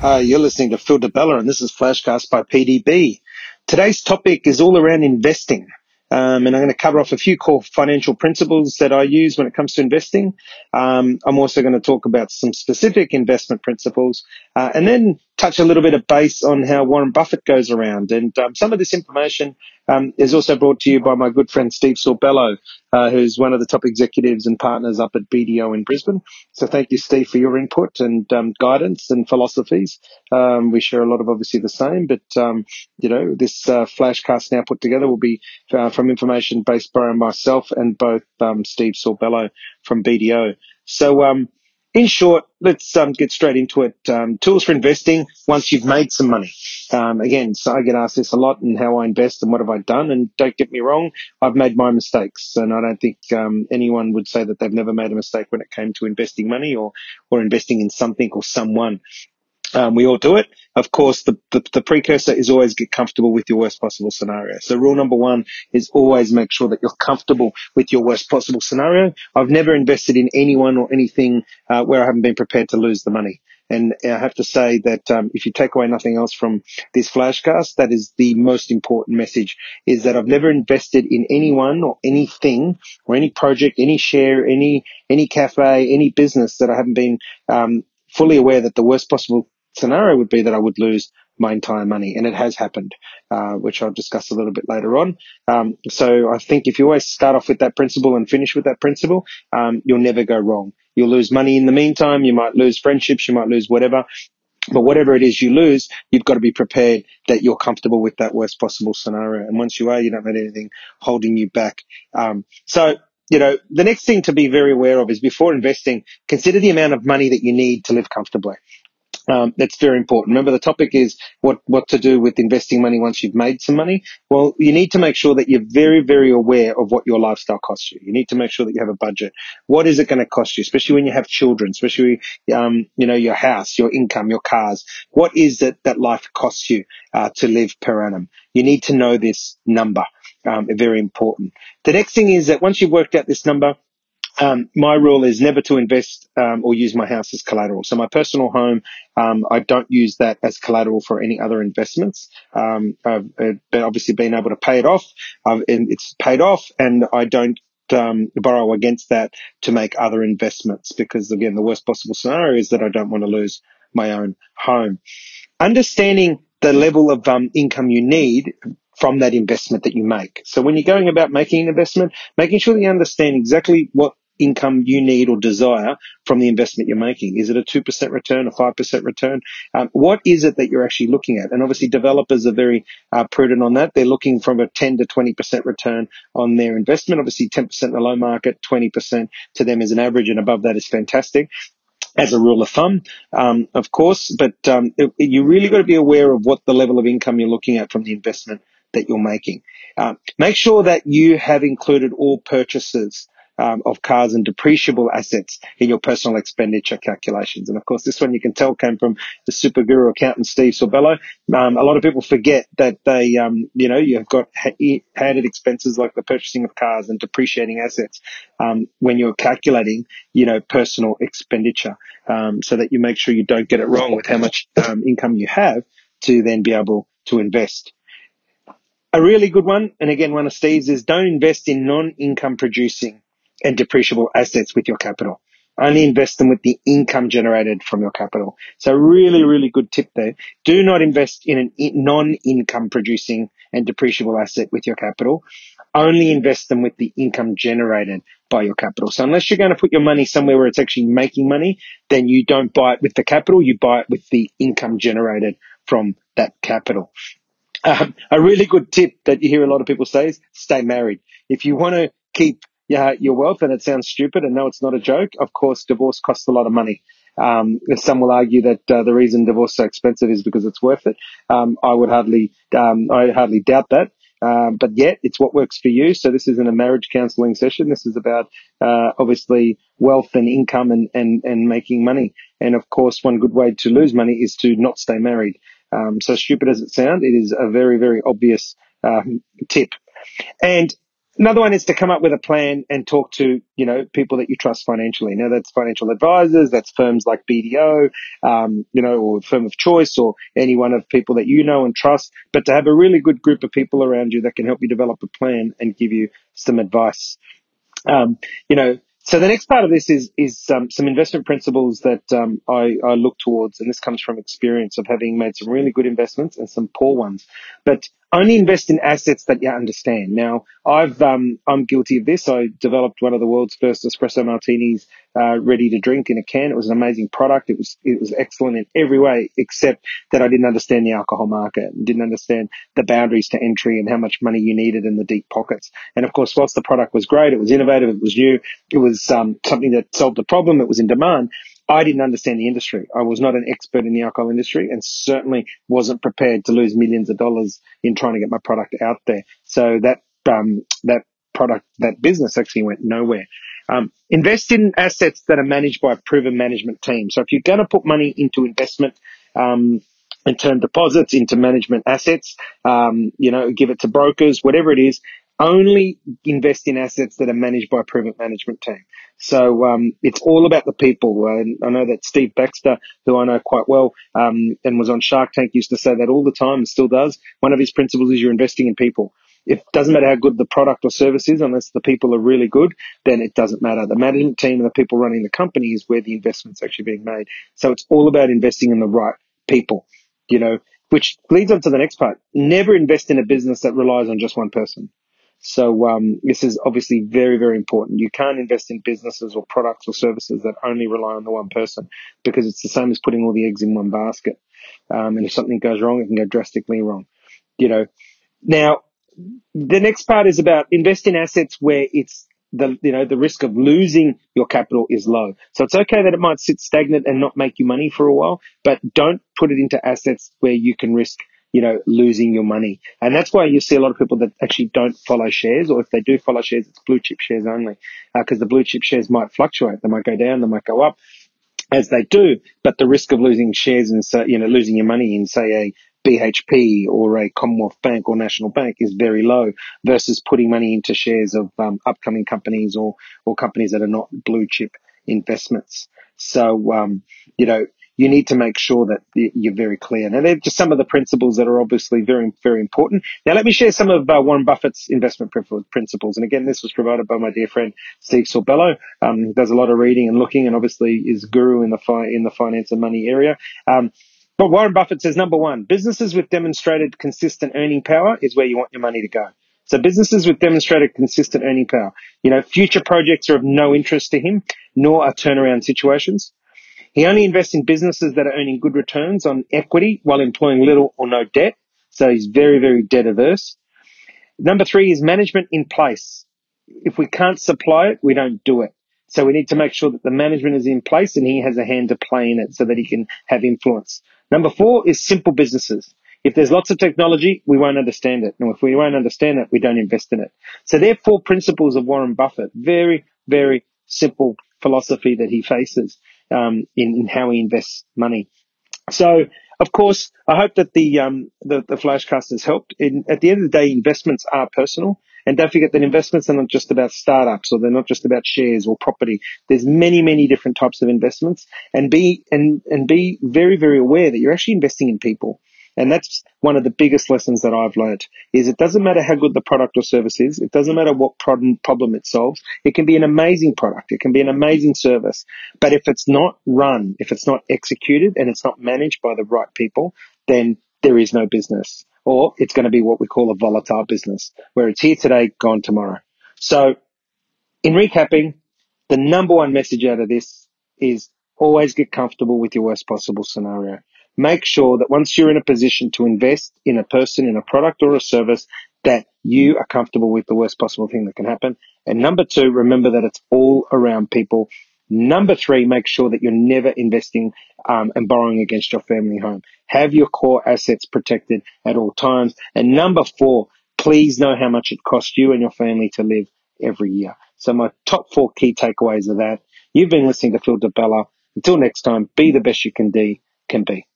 Uh, you're listening to Phil Di Bella, and this is Flashcast by PDB. Today's topic is all around investing. Um, and I'm going to cover off a few core financial principles that I use when it comes to investing. Um, I'm also going to talk about some specific investment principles, uh, and then touch a little bit of base on how Warren Buffett goes around. And um, some of this information um, is also brought to you by my good friend Steve Sorbello, uh, who's one of the top executives and partners up at BDO in Brisbane. So thank you, Steve, for your input and um, guidance and philosophies. Um, we share a lot of obviously the same, but um, you know this uh, flashcast now put together will be uh, from information based by myself and both um, Steve Sorbello from BDO. So um, in short, let's um, get straight into it. Um, tools for investing once you've made some money. Um, again, so I get asked this a lot and how I invest and what have I done. And don't get me wrong, I've made my mistakes, and I don't think um, anyone would say that they've never made a mistake when it came to investing money or or investing in something or someone. Um, we all do it. Of course, the, the, the, precursor is always get comfortable with your worst possible scenario. So rule number one is always make sure that you're comfortable with your worst possible scenario. I've never invested in anyone or anything uh, where I haven't been prepared to lose the money. And I have to say that um, if you take away nothing else from this flashcast, that is the most important message is that I've never invested in anyone or anything or any project, any share, any, any cafe, any business that I haven't been um, fully aware that the worst possible scenario would be that I would lose my entire money, and it has happened, uh, which I'll discuss a little bit later on. Um, so I think if you always start off with that principle and finish with that principle, um, you'll never go wrong. You'll lose money in the meantime. You might lose friendships. You might lose whatever. But whatever it is you lose, you've got to be prepared that you're comfortable with that worst possible scenario. And once you are, you don't have anything holding you back. Um, so you know, the next thing to be very aware of is before investing, consider the amount of money that you need to live comfortably. Um, that's very important. Remember, the topic is what what to do with investing money once you've made some money. Well, you need to make sure that you're very, very aware of what your lifestyle costs you. You need to make sure that you have a budget. What is it going to cost you, especially when you have children, especially um, you know your house, your income, your cars. What is it that life costs you uh, to live per annum? You need to know this number. Um, very important. The next thing is that once you've worked out this number, um, my rule is never to invest um, or use my house as collateral. So my personal home, um, I don't use that as collateral for any other investments. Um, I've obviously been able to pay it off. And it's paid off, and I don't um, borrow against that to make other investments because again, the worst possible scenario is that I don't want to lose my own home. Understanding the level of um, income you need from that investment that you make. So when you're going about making an investment, making sure that you understand exactly what income you need or desire from the investment you're making? Is it a 2% return, a 5% return? Um, what is it that you're actually looking at? And obviously developers are very uh, prudent on that. They're looking from a 10 to 20% return on their investment. Obviously 10% in the low market, 20% to them is an average and above that is fantastic as a rule of thumb, um, of course, but um, it, you really got to be aware of what the level of income you're looking at from the investment that you're making. Uh, make sure that you have included all purchases um, of cars and depreciable assets in your personal expenditure calculations. And of course, this one you can tell came from the super guru accountant Steve Sorbello. Um, a lot of people forget that they, um, you know, you've got added expenses like the purchasing of cars and depreciating assets um, when you're calculating, you know, personal expenditure, um, so that you make sure you don't get it wrong with how much um, income you have to then be able to invest. A really good one, and again, one of Steve's is don't invest in non-income producing and depreciable assets with your capital. Only invest them with the income generated from your capital. So really, really good tip there. Do not invest in a non-income producing and depreciable asset with your capital. Only invest them with the income generated by your capital. So unless you're going to put your money somewhere where it's actually making money, then you don't buy it with the capital. You buy it with the income generated from that capital. Um, a really good tip that you hear a lot of people say is stay married. If you want to keep yeah, your wealth, and it sounds stupid, and no, it's not a joke. Of course, divorce costs a lot of money. Um, some will argue that uh, the reason divorce is so expensive is because it's worth it. Um, I would hardly, um, I hardly doubt that. Um, but yet, it's what works for you. So this isn't a marriage counselling session. This is about uh, obviously wealth and income and, and and making money. And of course, one good way to lose money is to not stay married. Um, so stupid as it sounds, it is a very very obvious um, tip. And Another one is to come up with a plan and talk to, you know, people that you trust financially. Now that's financial advisors, that's firms like BDO, um, you know, or firm of choice or any one of people that you know and trust, but to have a really good group of people around you that can help you develop a plan and give you some advice. Um, you know, so the next part of this is is um, some investment principles that um, I, I, look towards, and this comes from experience of having made some really good investments and some poor ones. But only invest in assets that you understand. Now, I've um, I'm guilty of this. I developed one of the world's first espresso martinis uh, ready to drink in a can. It was an amazing product. It was it was excellent in every way, except that I didn't understand the alcohol market and didn't understand the boundaries to entry and how much money you needed in the deep pockets. And of course, whilst the product was great, it was innovative, it was new, it was um, something that solved the problem, it was in demand. I didn't understand the industry. I was not an expert in the alcohol industry and certainly wasn't prepared to lose millions of dollars in trying to get my product out there. So that, um, that product, that business actually went nowhere. Um, invest in assets that are managed by a proven management team. So if you're going to put money into investment, um, and term deposits into management assets, um, you know, give it to brokers, whatever it is, only invest in assets that are managed by a proven management team. So um, it's all about the people. I know that Steve Baxter, who I know quite well um, and was on Shark Tank, used to say that all the time and still does. One of his principles is you're investing in people. It doesn't matter how good the product or service is, unless the people are really good, then it doesn't matter. The management team and the people running the company is where the investment's actually being made. So it's all about investing in the right people, you know, which leads on to the next part. Never invest in a business that relies on just one person. So um, this is obviously very, very important. You can't invest in businesses or products or services that only rely on the one person because it's the same as putting all the eggs in one basket. Um, and if something goes wrong, it can go drastically wrong. You know, now the next part is about invest in assets where it's the you know the risk of losing your capital is low. So it's okay that it might sit stagnant and not make you money for a while, but don't put it into assets where you can risk you know, losing your money. And that's why you see a lot of people that actually don't follow shares, or if they do follow shares, it's blue chip shares only, because uh, the blue chip shares might fluctuate. They might go down, they might go up as they do, but the risk of losing shares and, so, you know, losing your money in, say, a BHP or a Commonwealth Bank or National Bank is very low versus putting money into shares of um, upcoming companies or, or companies that are not blue chip investments. So, um, you know, you need to make sure that you're very clear. Now, they're just some of the principles that are obviously very, very important. Now, let me share some of uh, Warren Buffett's investment principles. And again, this was provided by my dear friend Steve Sorbello. Um, does a lot of reading and looking, and obviously is guru in the fi- in the finance and money area. Um, but Warren Buffett says number one, businesses with demonstrated consistent earning power is where you want your money to go. So businesses with demonstrated consistent earning power. You know, future projects are of no interest to him, nor are turnaround situations. He only invests in businesses that are earning good returns on equity while employing little or no debt. So he's very, very debt averse. Number three is management in place. If we can't supply it, we don't do it. So we need to make sure that the management is in place and he has a hand to play in it so that he can have influence. Number four is simple businesses. If there's lots of technology, we won't understand it. And if we won't understand it, we don't invest in it. So there are four principles of Warren Buffett. Very, very simple philosophy that he faces um, in, in how he invests money. So, of course, I hope that the um, the, the flashcast has helped. In, at the end of the day, investments are personal, and don't forget that investments are not just about startups or they're not just about shares or property. There's many, many different types of investments, and be and and be very, very aware that you're actually investing in people. And that's one of the biggest lessons that I've learned is it doesn't matter how good the product or service is. It doesn't matter what problem it solves. It can be an amazing product. It can be an amazing service. But if it's not run, if it's not executed and it's not managed by the right people, then there is no business or it's going to be what we call a volatile business where it's here today, gone tomorrow. So in recapping, the number one message out of this is always get comfortable with your worst possible scenario make sure that once you're in a position to invest in a person, in a product or a service, that you are comfortable with the worst possible thing that can happen. And number two, remember that it's all around people. Number three, make sure that you're never investing um, and borrowing against your family home. Have your core assets protected at all times. And number four, please know how much it costs you and your family to live every year. So my top four key takeaways are that you've been listening to Phil Di Bella. Until next time, be the best you can be. Can be.